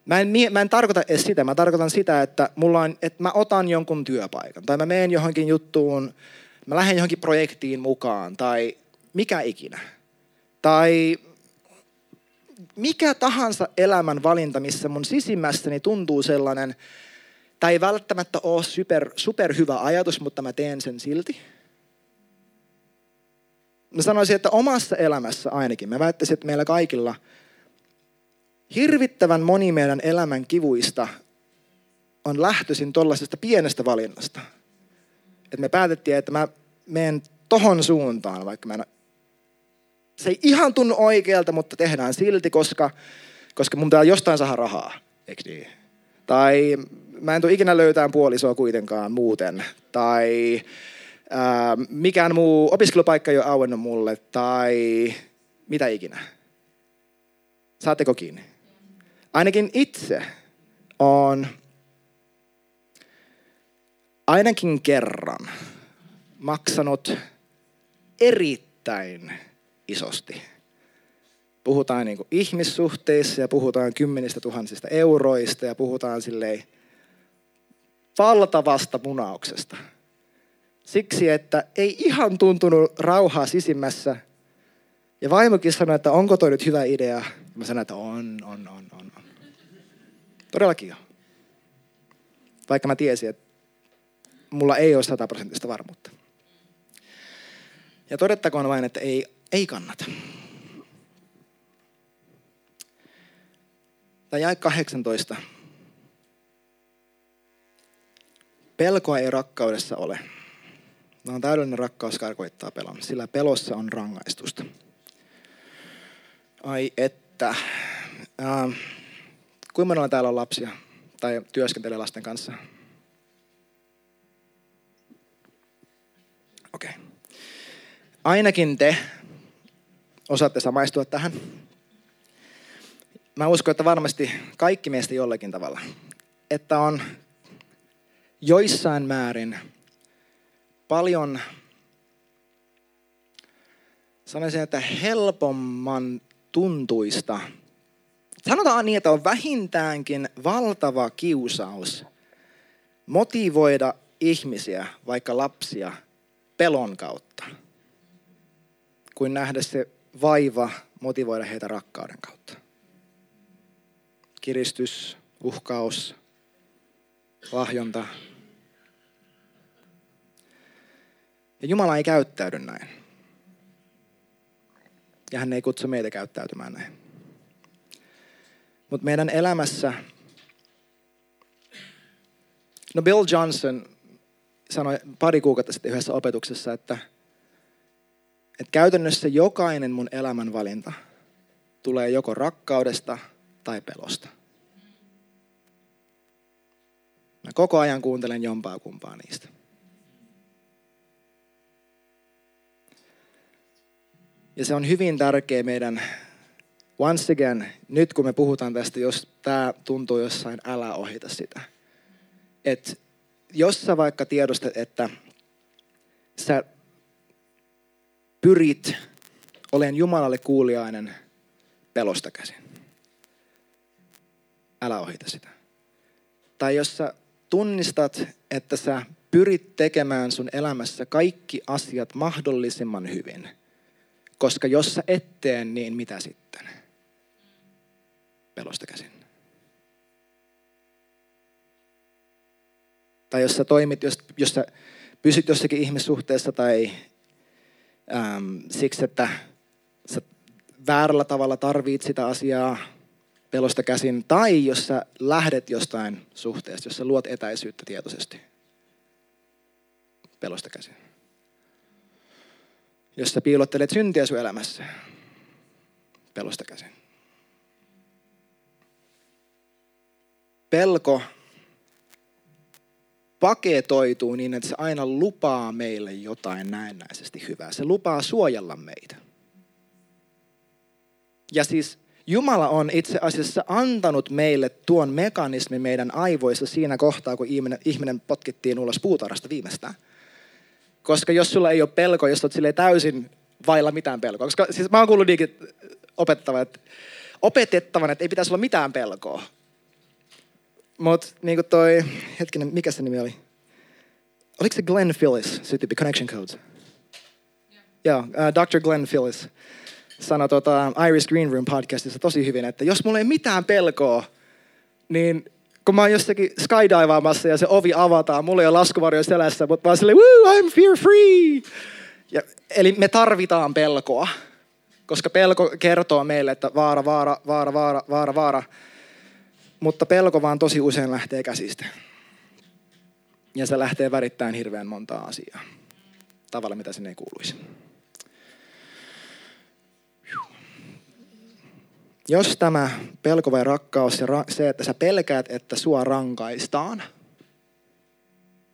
Mä en, mä en tarkoita edes sitä, mä tarkoitan sitä, että, mulla on, että mä otan jonkun työpaikan tai mä menen johonkin juttuun, mä lähden johonkin projektiin mukaan tai mikä ikinä. Tai mikä tahansa elämän valinta, missä mun sisimmässäni tuntuu sellainen, tai ei välttämättä ole super, super hyvä ajatus, mutta mä teen sen silti. Mä sanoisin, että omassa elämässä ainakin, mä väittäisin, että meillä kaikilla hirvittävän moni meidän elämän kivuista on lähtöisin tuollaisesta pienestä valinnasta. Että me päätettiin, että mä menen tohon suuntaan, vaikka mä en, se ei ihan tunnu oikealta, mutta tehdään silti, koska, koska mun pitää jostain saada rahaa, eikö niin? Tai mä en tule ikinä löytään puolisoa kuitenkaan muuten. Tai ää, mikään muu opiskelupaikka ei ole auennut mulle. Tai mitä ikinä. Saatteko kiinni? Ainakin itse on ainakin kerran maksanut erittäin isosti. Puhutaan niin ihmissuhteissa ja puhutaan kymmenistä tuhansista euroista ja puhutaan silleen valtavasta munauksesta. Siksi, että ei ihan tuntunut rauhaa sisimmässä. Ja vaimokin sanoi, että onko toi nyt hyvä idea. Ja mä sanoin, että on, on, on, on. on. Todellakin on. Vaikka mä tiesin, että mulla ei ole sataprosenttista varmuutta. Ja todettakoon vain, että ei, kannata. Tai jäi 18. Pelkoa ei rakkaudessa ole. On täydellinen rakkaus karkoittaa pelon, sillä pelossa on rangaistusta. Ai että. Äh, kuinka monella täällä on lapsia tai työskentelee lasten kanssa? Okei. Okay. Ainakin te osaatte samaistua tähän. Mä uskon, että varmasti kaikki meistä jollakin tavalla. Että on joissain määrin paljon, sanoisin, että helpomman tuntuista. Sanotaan niin, että on vähintäänkin valtava kiusaus motivoida ihmisiä, vaikka lapsia, pelon kautta, kuin nähdä se vaiva motivoida heitä rakkauden kautta. Kiristys, uhkaus, lahjonta, Ja Jumala ei käyttäydy näin. Ja hän ei kutsu meitä käyttäytymään näin. Mutta meidän elämässä, no Bill Johnson sanoi pari kuukautta sitten yhdessä opetuksessa, että, että käytännössä jokainen mun elämän valinta tulee joko rakkaudesta tai pelosta. Mä koko ajan kuuntelen jompaa kumpaa niistä. Ja se on hyvin tärkeä meidän, once again, nyt kun me puhutaan tästä, jos tämä tuntuu jossain, älä ohita sitä. Et jos sä vaikka tiedostat, että sä pyrit olen Jumalalle kuuliainen pelosta käsin. Älä ohita sitä. Tai jos sä tunnistat, että sä pyrit tekemään sun elämässä kaikki asiat mahdollisimman hyvin – koska jos sä et tee, niin mitä sitten? Pelosta käsin. Tai jos sä toimit, jos, jos sä pysyt jossakin ihmissuhteessa tai äm, siksi, että sä väärällä tavalla tarvit sitä asiaa pelosta käsin, tai jos sä lähdet jostain suhteesta, jos sä luot etäisyyttä tietoisesti pelosta käsin jos sä piilottelet syntiä sun elämässä. Pelosta käsin. Pelko paketoituu niin, että se aina lupaa meille jotain näennäisesti hyvää. Se lupaa suojella meitä. Ja siis Jumala on itse asiassa antanut meille tuon mekanismin meidän aivoissa siinä kohtaa, kun ihminen, ihminen potkittiin ulos puutarhasta viimeistään – koska jos sulla ei ole pelko, jos olet täysin vailla mitään pelkoa. Koska siis mä oon kuullut niinkin opettava, että opetettavan, että ei pitäisi olla mitään pelkoa. Mutta niin kuin toi, hetkinen, mikä se nimi oli? Oliko se Glenn Phillips, se tyyppi Connection Codes? Joo, yeah, uh, Dr. Glenn Phillips. sanoi tota Iris Green Room podcastissa tosi hyvin, että jos mulla ei mitään pelkoa, niin kun mä oon jossakin skydivaamassa ja se ovi avataan, mulla ei ole laskuvarjo selässä, mutta vaan silleen, woo, I'm fear free. Ja, eli me tarvitaan pelkoa, koska pelko kertoo meille, että vaara, vaara, vaara, vaara, vaara, vaara. Mutta pelko vaan tosi usein lähtee käsistä. Ja se lähtee värittämään hirveän montaa asiaa. Tavalla, mitä sinne ei kuuluisi. Jos tämä pelko vai rakkaus ja se, että sä pelkäät, että sua rankaistaan,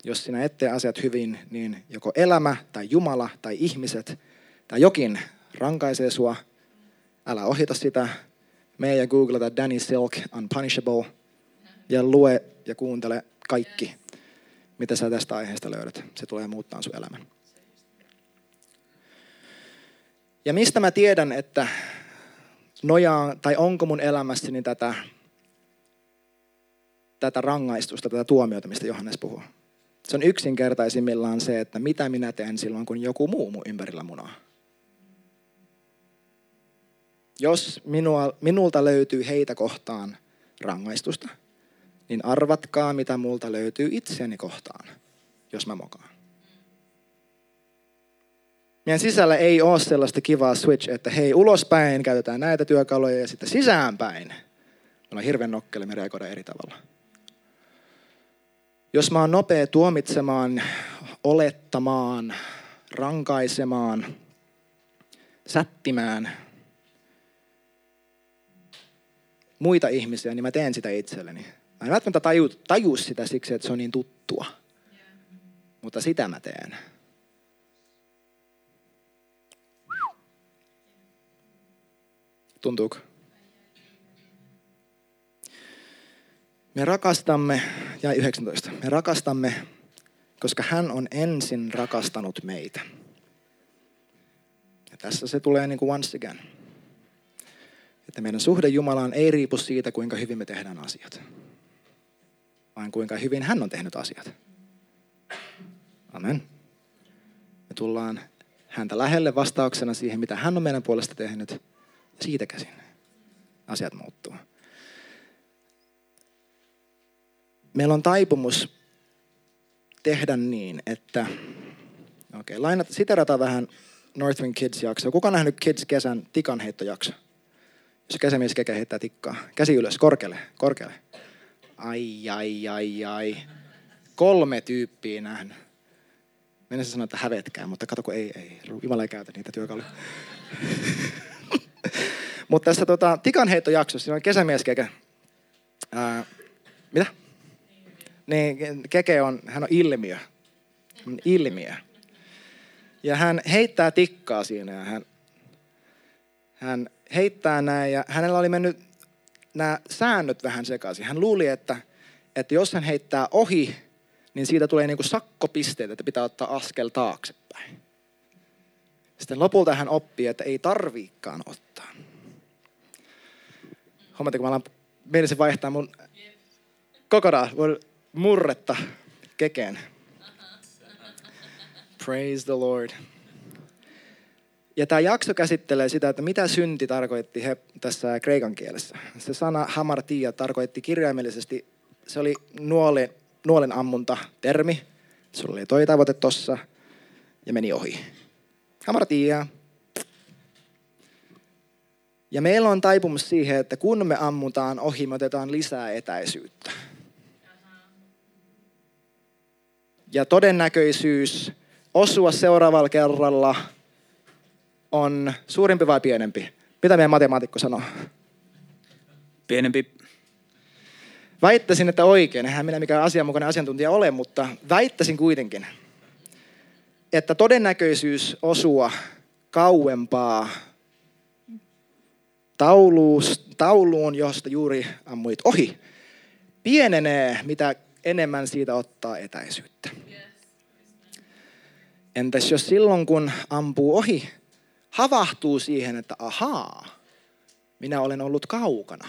jos sinä et tee asiat hyvin, niin joko elämä tai Jumala tai ihmiset tai jokin rankaisee sua. Älä ohita sitä. Mene ja googlata Danny Silk Unpunishable ja lue ja kuuntele kaikki, mitä sä tästä aiheesta löydät. Se tulee muuttaa sun elämän. Ja mistä mä tiedän, että nojaan, tai onko mun elämässäni tätä, tätä rangaistusta, tätä tuomiota, mistä Johannes puhuu. Se on yksinkertaisimmillaan se, että mitä minä teen silloin, kun joku muu mun ympärillä munaa. Jos minua, minulta löytyy heitä kohtaan rangaistusta, niin arvatkaa, mitä multa löytyy itseäni kohtaan, jos mä mokaan. Meidän sisällä ei ole sellaista kivaa switch, että hei ulospäin käytetään näitä työkaluja ja sitten sisäänpäin. Me on hirveän nokkele, me reagoidaan eri tavalla. Jos mä oon nopea tuomitsemaan, olettamaan, rankaisemaan, sättimään muita ihmisiä, niin mä teen sitä itselleni. Mä en välttämättä taju, taju sitä siksi, että se on niin tuttua. Mutta sitä mä teen. Tuntuuko? Me rakastamme, ja 19, me rakastamme, koska hän on ensin rakastanut meitä. Ja tässä se tulee niin kuin once again. Että meidän suhde Jumalaan ei riipu siitä, kuinka hyvin me tehdään asiat, vaan kuinka hyvin hän on tehnyt asiat. Amen. Me tullaan häntä lähelle vastauksena siihen, mitä hän on meidän puolesta tehnyt siitä käsin asiat muuttuu. Meillä on taipumus tehdä niin, että okei, okay, siterataan vähän Northwind Kids-jaksoa. Kuka on nähnyt Kids-kesän tikanheittojakso? Jos kesämies keke heittää tikkaa. Käsi ylös, korkealle, korkealle. Ai, ai, ai, ai. Kolme tyyppiä nähnyt. Mennessä sanoa, että hävetkää, mutta kato kun ei, ei. Jumala ei käytä niitä työkaluja. Mutta tässä tota, tikanheittojaksossa, siinä on kesämies Keke. Ää, mitä? Niin, Keke on, hän on ilmiö. On ilmiö. Ja hän heittää tikkaa siinä ja hän, hän heittää näin ja hänellä oli mennyt nämä säännöt vähän sekaisin. Hän luuli, että, että jos hän heittää ohi, niin siitä tulee niin kuin sakkopisteet, että pitää ottaa askel taaksepäin. Sitten lopulta hän oppii, että ei tarviikaan ottaa. Huomatteko, mä alan mielisin vaihtaa mun kokonaan mun murretta kekeen. Praise the Lord. Ja tämä jakso käsittelee sitä, että mitä synti tarkoitti he, tässä kreikan kielessä. Se sana hamartia tarkoitti kirjaimellisesti, se oli nuole, nuolen ammunta termi. Sulla oli toi tavoite tossa ja meni ohi. Hamartia, ja meillä on taipumus siihen, että kun me ammutaan ohi, me otetaan lisää etäisyyttä. Ja todennäköisyys osua seuraavalla kerralla on suurempi vai pienempi? Mitä meidän matemaatikko sanoo? Pienempi. Väittäisin, että oikein. Eihän minä mikään asianmukainen asiantuntija ole, mutta väittäisin kuitenkin, että todennäköisyys osua kauempaa tauluus, tauluun, josta juuri ammuit ohi, pienenee, mitä enemmän siitä ottaa etäisyyttä. Entäs jos silloin, kun ampuu ohi, havahtuu siihen, että ahaa, minä olen ollut kaukana.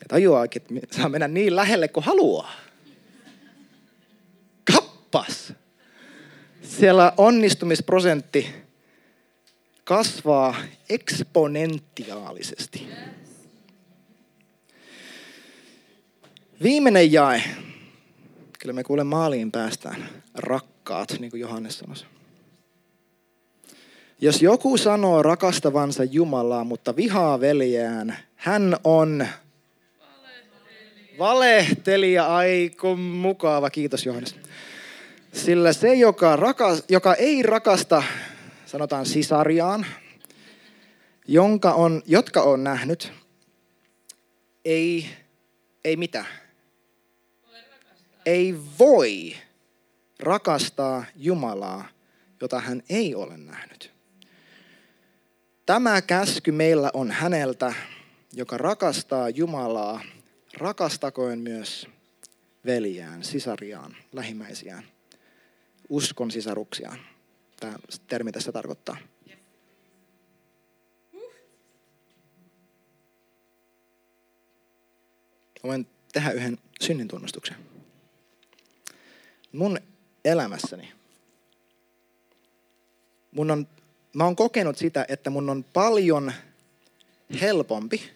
Ja tajuaakin, että saa mennä niin lähelle kuin haluaa. Kappas! Siellä onnistumisprosentti kasvaa eksponentiaalisesti. Viimeinen jae. Kyllä me kuule maaliin päästään. Rakkaat, niin kuin Johannes sanoi. Jos joku sanoo rakastavansa Jumalaa, mutta vihaa veljeään, hän on valehtelija. valehtelija. Ai kun mukava, kiitos Johannes. Sillä se, joka, rakas, joka ei rakasta, sanotaan sisariaan, jonka on, jotka on nähnyt, ei, ei mitä? Ei voi rakastaa Jumalaa, jota hän ei ole nähnyt. Tämä käsky meillä on häneltä, joka rakastaa Jumalaa, rakastakoon myös veljään, sisariaan, lähimmäisiään, uskon sisaruksiaan. Tämä termi tässä tarkoittaa. Voin tehdä yhden synnin tunnustuksen. Mun elämässäni mun on mä oon kokenut sitä, että mun on paljon helpompi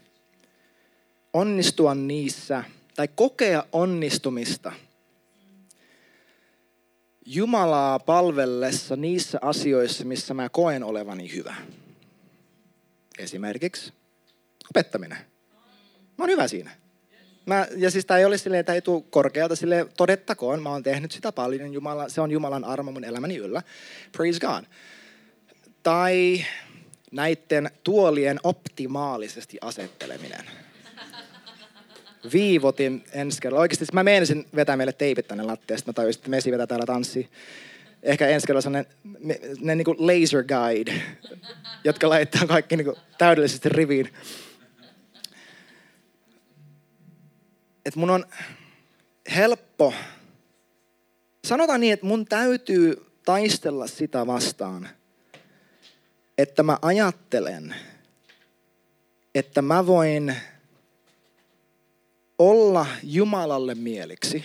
onnistua niissä tai kokea onnistumista Jumalaa palvellessa niissä asioissa, missä mä koen olevani hyvä. Esimerkiksi opettaminen. Mä oon hyvä siinä. Mä, ja siis tämä ei ole silleen, että ei tule korkealta sille todettakoon. Mä oon tehnyt sitä paljon. Jumala, se on Jumalan armo mun elämäni yllä. Praise God tai näiden tuolien optimaalisesti asetteleminen. Viivotin ensi kerralla. Oikeasti mä meinasin vetää meille teipit tänne lattiasta. Mä tajusin, että Mesi vetää täällä tanssi. Ehkä ensi kerralla ne, ne, ne niin laser guide, jotka laittaa kaikki niin täydellisesti riviin. Et mun on helppo. Sanotaan niin, että mun täytyy taistella sitä vastaan – että mä ajattelen, että mä voin olla Jumalalle mieliksi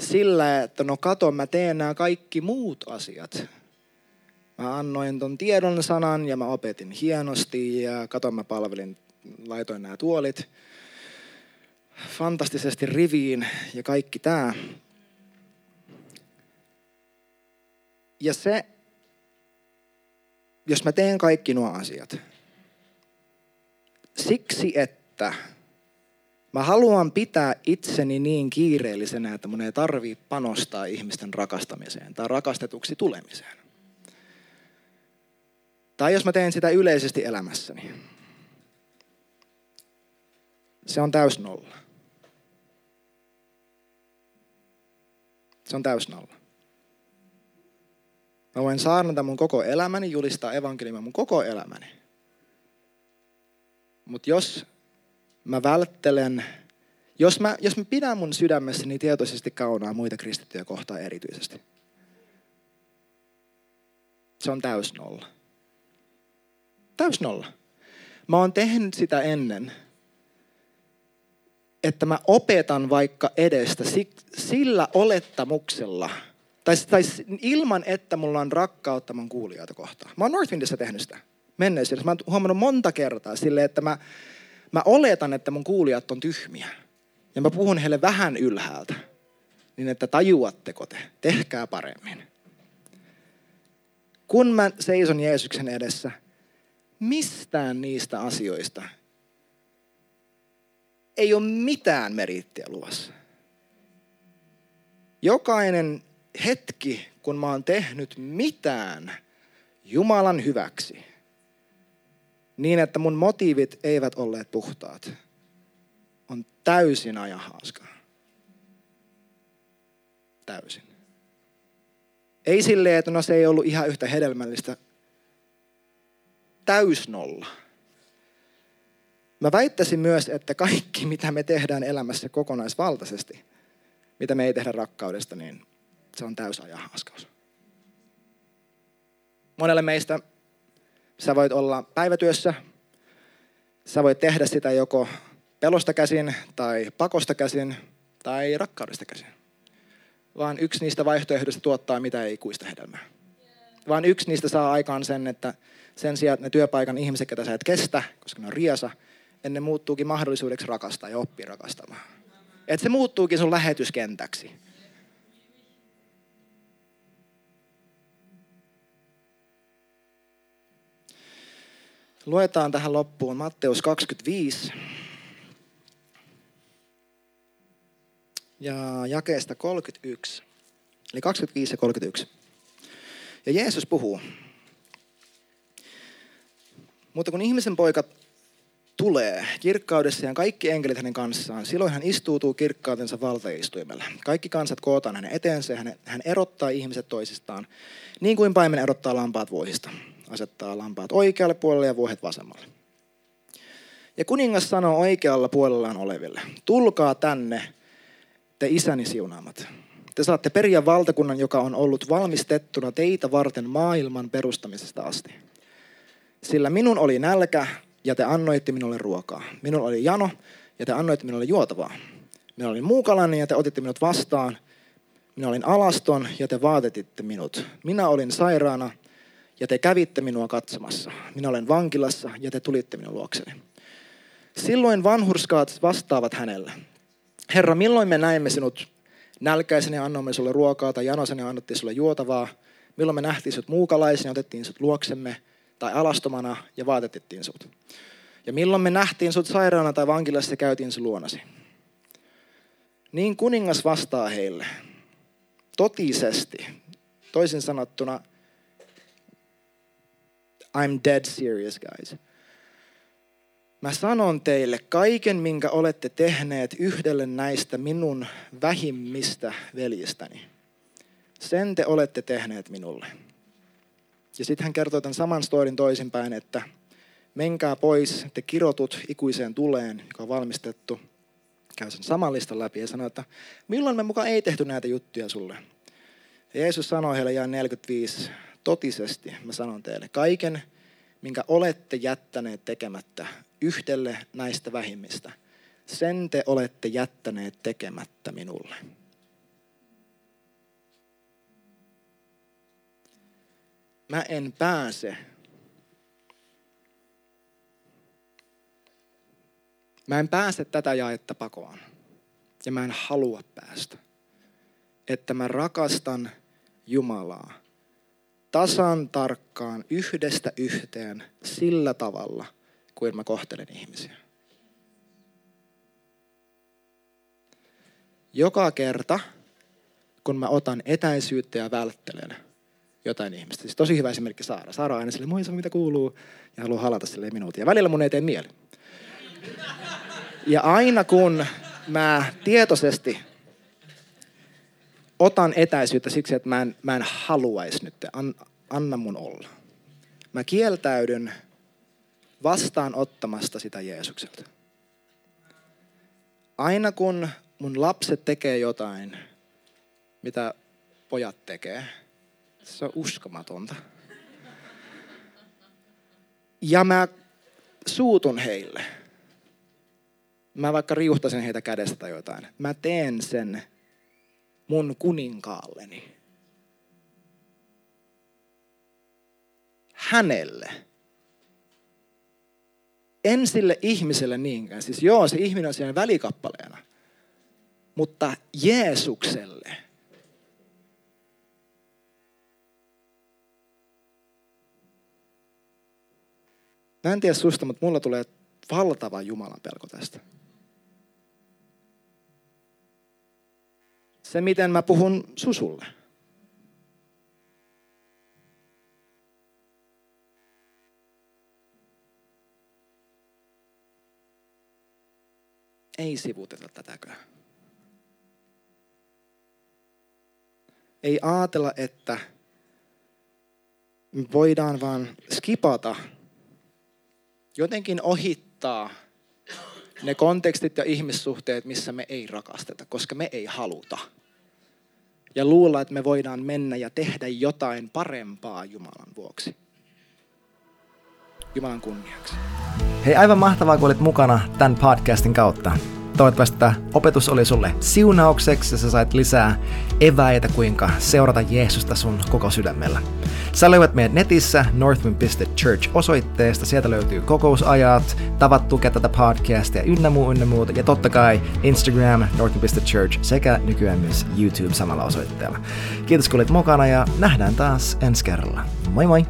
sillä, että no kato, mä teen nämä kaikki muut asiat. Mä annoin ton tiedon sanan ja mä opetin hienosti ja kato, mä palvelin, laitoin nämä tuolit fantastisesti riviin ja kaikki tämä. Ja se jos mä teen kaikki nuo asiat, siksi että mä haluan pitää itseni niin kiireellisenä, että mun ei tarvii panostaa ihmisten rakastamiseen tai rakastetuksi tulemiseen. Tai jos mä teen sitä yleisesti elämässäni, se on täys nolla. Se on täys nolla. Mä voin saarnata mun koko elämäni, julistaa evankeliumia mun koko elämäni. Mutta jos mä välttelen, jos mä, jos mä pidän mun sydämessäni tietoisesti kaunaa muita kristittyjä kohtaan erityisesti, se on täys nolla. Täys nolla. Mä oon tehnyt sitä ennen, että mä opetan vaikka edestä sillä olettamuksella – tai, tai ilman, että mulla on rakkautta mun kuulijoita kohtaan. Mä oon Northwindissä tehnyt sitä menneisyydessä. Mä oon huomannut monta kertaa silleen, että mä, mä oletan, että mun kuulijat on tyhmiä. Ja mä puhun heille vähän ylhäältä. Niin että tajuatteko te, tehkää paremmin. Kun mä seison Jeesuksen edessä, mistään niistä asioista ei ole mitään meriittiä luvassa. Jokainen hetki, kun mä oon tehnyt mitään Jumalan hyväksi, niin että mun motiivit eivät olleet puhtaat, on täysin ajahaaskaa. Täysin. Ei silleen, että no se ei ollut ihan yhtä hedelmällistä. Täysnolla. Mä väittäisin myös, että kaikki mitä me tehdään elämässä kokonaisvaltaisesti, mitä me ei tehdä rakkaudesta, niin se on täysajahaskaus. Monelle meistä sä voit olla päivätyössä, sä voit tehdä sitä joko pelosta käsin tai pakosta käsin tai rakkaudesta käsin. Vaan yksi niistä vaihtoehdoista tuottaa mitä ei kuista hedelmää. vaan yksi niistä saa aikaan sen, että sen sijaan, että ne työpaikan ihmiset, ketä sä et kestä, koska ne on riesa, ne muuttuukin mahdollisuudeksi rakastaa ja oppia rakastamaan. Että se muuttuukin sun lähetyskentäksi. Luetaan tähän loppuun Matteus 25. Ja jakeesta 31. Eli 25 ja 31. Ja Jeesus puhuu. Mutta kun ihmisen poika tulee kirkkaudessa ja kaikki enkelit hänen kanssaan, silloin hän istuutuu kirkkautensa valtaistuimella. Kaikki kansat kootaan hänen eteensä ja hän, erottaa ihmiset toisistaan, niin kuin paimen erottaa lampaat vuohista. Asettaa lampaat oikealle puolelle ja vuohet vasemmalle. Ja kuningas sanoo oikealla puolellaan oleville, tulkaa tänne, te isäni siunaamat. Te saatte periä valtakunnan, joka on ollut valmistettuna teitä varten maailman perustamisesta asti. Sillä minun oli nälkä ja te annoitte minulle ruokaa. Minulla oli jano ja te annoitte minulle juotavaa. Minä olin muukalainen ja te otitte minut vastaan. Minä olin alaston ja te vaatetitte minut. Minä olin sairaana ja te kävitte minua katsomassa. Minä olen vankilassa ja te tulitte minun luokseni. Silloin vanhurskaat vastaavat hänelle. Herra, milloin me näimme sinut nälkäisen ja annoimme sulle ruokaa tai janosen ja annettiin sulle juotavaa? Milloin me nähtiin sinut muukalaisen ja otettiin sut luoksemme tai alastomana ja vaatetettiin sut? Ja milloin me nähtiin sut sairaana tai vankilassa ja käytiin sun luonasi? Niin kuningas vastaa heille. Totisesti, toisin sanottuna, I'm dead serious guys. Mä sanon teille, kaiken minkä olette tehneet yhdelle näistä minun vähimmistä veljistäni, sen te olette tehneet minulle. Ja sitten hän kertoo tämän saman storin toisinpäin, että menkää pois, te kirotut ikuiseen tuleen, joka on valmistettu. Käy sen saman listan läpi ja sanoo, että milloin me mukaan ei tehty näitä juttuja sulle. Ja Jeesus sanoi heille jään 45, totisesti mä sanon teille, kaiken minkä olette jättäneet tekemättä yhdelle näistä vähimmistä, sen te olette jättäneet tekemättä minulle. Mä en pääse. Mä en pääse tätä jaetta pakoon. Ja mä en halua päästä. Että mä rakastan Jumalaa tasan tarkkaan yhdestä yhteen sillä tavalla, kuin mä kohtelen ihmisiä. Joka kerta, kun mä otan etäisyyttä ja välttelen jotain ihmistä. Siis tosi hyvä esimerkki Saara. Saara aina sille, moi mitä kuuluu, ja haluaa halata sille minuutin. Ja välillä mun ei tee mieli. Ja aina kun mä tietoisesti otan etäisyyttä siksi, että mä en, mä en haluaisi nyt, an, anna mun olla. Mä kieltäydyn vastaanottamasta sitä Jeesukselta. Aina kun mun lapset tekee jotain, mitä pojat tekee, se on uskomatonta. Ja mä suutun heille. Mä vaikka riuhtasen heitä kädestä tai jotain. Mä teen sen mun kuninkaalleni. Hänelle. En sille ihmiselle niinkään. Siis joo, se ihminen on siinä välikappaleena. Mutta Jeesukselle. Mä en tiedä susta, mutta mulla tulee valtava Jumalan pelko tästä. Se, miten mä puhun susulle. Ei sivuteta tätäkö. Ei ajatella, että voidaan vaan skipata, jotenkin ohittaa ne kontekstit ja ihmissuhteet, missä me ei rakasteta, koska me ei haluta ja luulla, että me voidaan mennä ja tehdä jotain parempaa Jumalan vuoksi. Jumalan kunniaksi. Hei, aivan mahtavaa, kun olit mukana tämän podcastin kautta. Toivottavasti tämä opetus oli sulle siunaukseksi ja sä sait lisää eväitä, kuinka seurata Jeesusta sun koko sydämellä. Sä löydät meidät netissä northwind.church osoitteesta. Sieltä löytyy kokousajat, tavat tukea tätä podcastia ynnä muu, ynnä muuta. Ja totta kai Instagram, northwind.church sekä nykyään myös YouTube samalla osoitteella. Kiitos kun olit mukana ja nähdään taas ensi kerralla. Moi moi!